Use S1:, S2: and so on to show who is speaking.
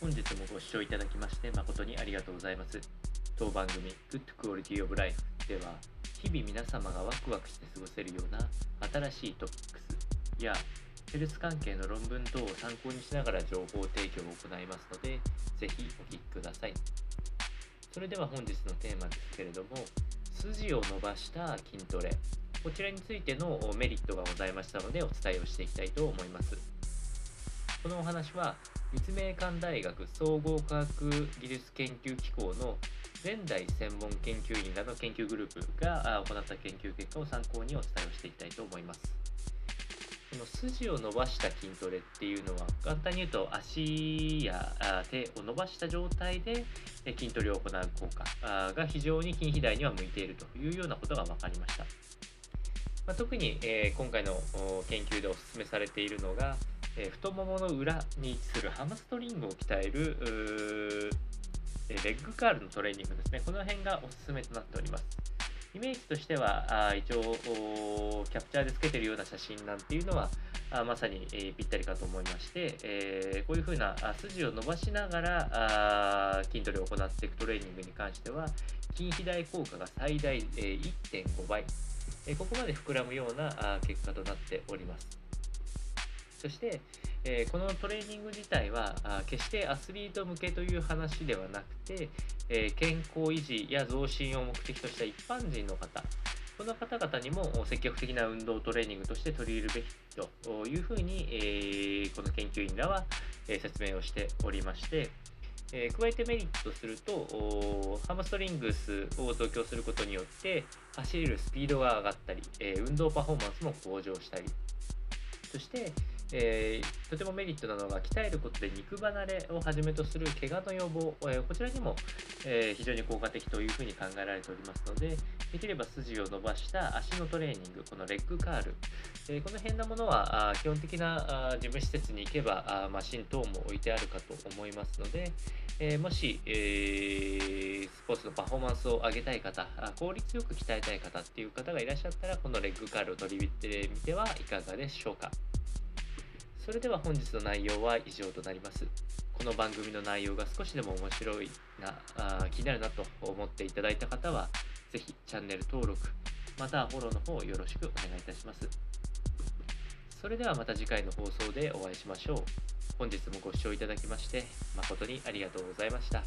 S1: 本日もご視聴いただきまして誠にありがとうございます。当番組 Good Quality of Life では日々皆様がワクワクして過ごせるような新しいトピックスやヘルス関係の論文等を参考にしながら情報提供を行いますのでぜひお聞きください。それでは本日のテーマですけれども筋を伸ばした筋トレこちらについてのメリットがございましたのでお伝えをしていきたいと思います。このお話は立命館大学総合科学技術研究機構の前代専門研究員らの研究グループが行った研究結果を参考にお伝えをしていきたいと思います。この筋を伸ばした筋トレっていうのは簡単に言うと足や手を伸ばした状態で筋トレを行う効果が非常に筋肥大には向いているというようなことが分かりました。まあ、特に、えー、今回の研究でお勧めされているのが、えー、太ももの裏に位置するハムストリングを鍛えるレッグカールのトレーニングですね。この辺がおすすめとなっております。イメージとしては、あ一応、キャプチャーでつけてるような写真なんていうのは、あまさに、えー、ぴったりかと思いまして、えー、こういうふうな筋を伸ばしながらあ筋トレを行っていくトレーニングに関しては、筋肥大効果が最大、えー、1.5倍、えここまで膨らむようなあ結果となっております。そして、えー、このトレーニング自体はあ決してアスリート向けという話ではなくて、えー、健康維持や増進を目的とした一般人の方この方々にも積極的な運動トレーニングとして取り入れるべきというふうに、えー、この研究員らは、え説明をしておりまして、え加えてメリットするとハムストリングスを増強することによって走れるスピードが上がったり、え運動パフォーマンスも向上したりそして、えー、とてもメリットなのが鍛えることで肉離れをはじめとする怪我の予防、えー、こちらにも、えー、非常に効果的というふうに考えられておりますのでできれば筋を伸ばした足のトレーニングこのレッグカール、えこの辺のものはあ基本的なあ事務施設に行けばあマシン等も置いてあるかと思いますので、えもし、えー、スポーツのパフォーマンスを上げたい方効率よく鍛えたい方っていう方がいらっしゃったらこのレッグカールを取り入れてみてはいかがでしょうか。それでは本日の内容は以上となります。この番組の内容が少しでも面白いな、あ気になるなと思っていただいた方は、是非チャンネル登録、またフォローの方よろしくお願いいたします。それではまた次回の放送でお会いしましょう。本日もご視聴いただきまして誠にありがとうございました。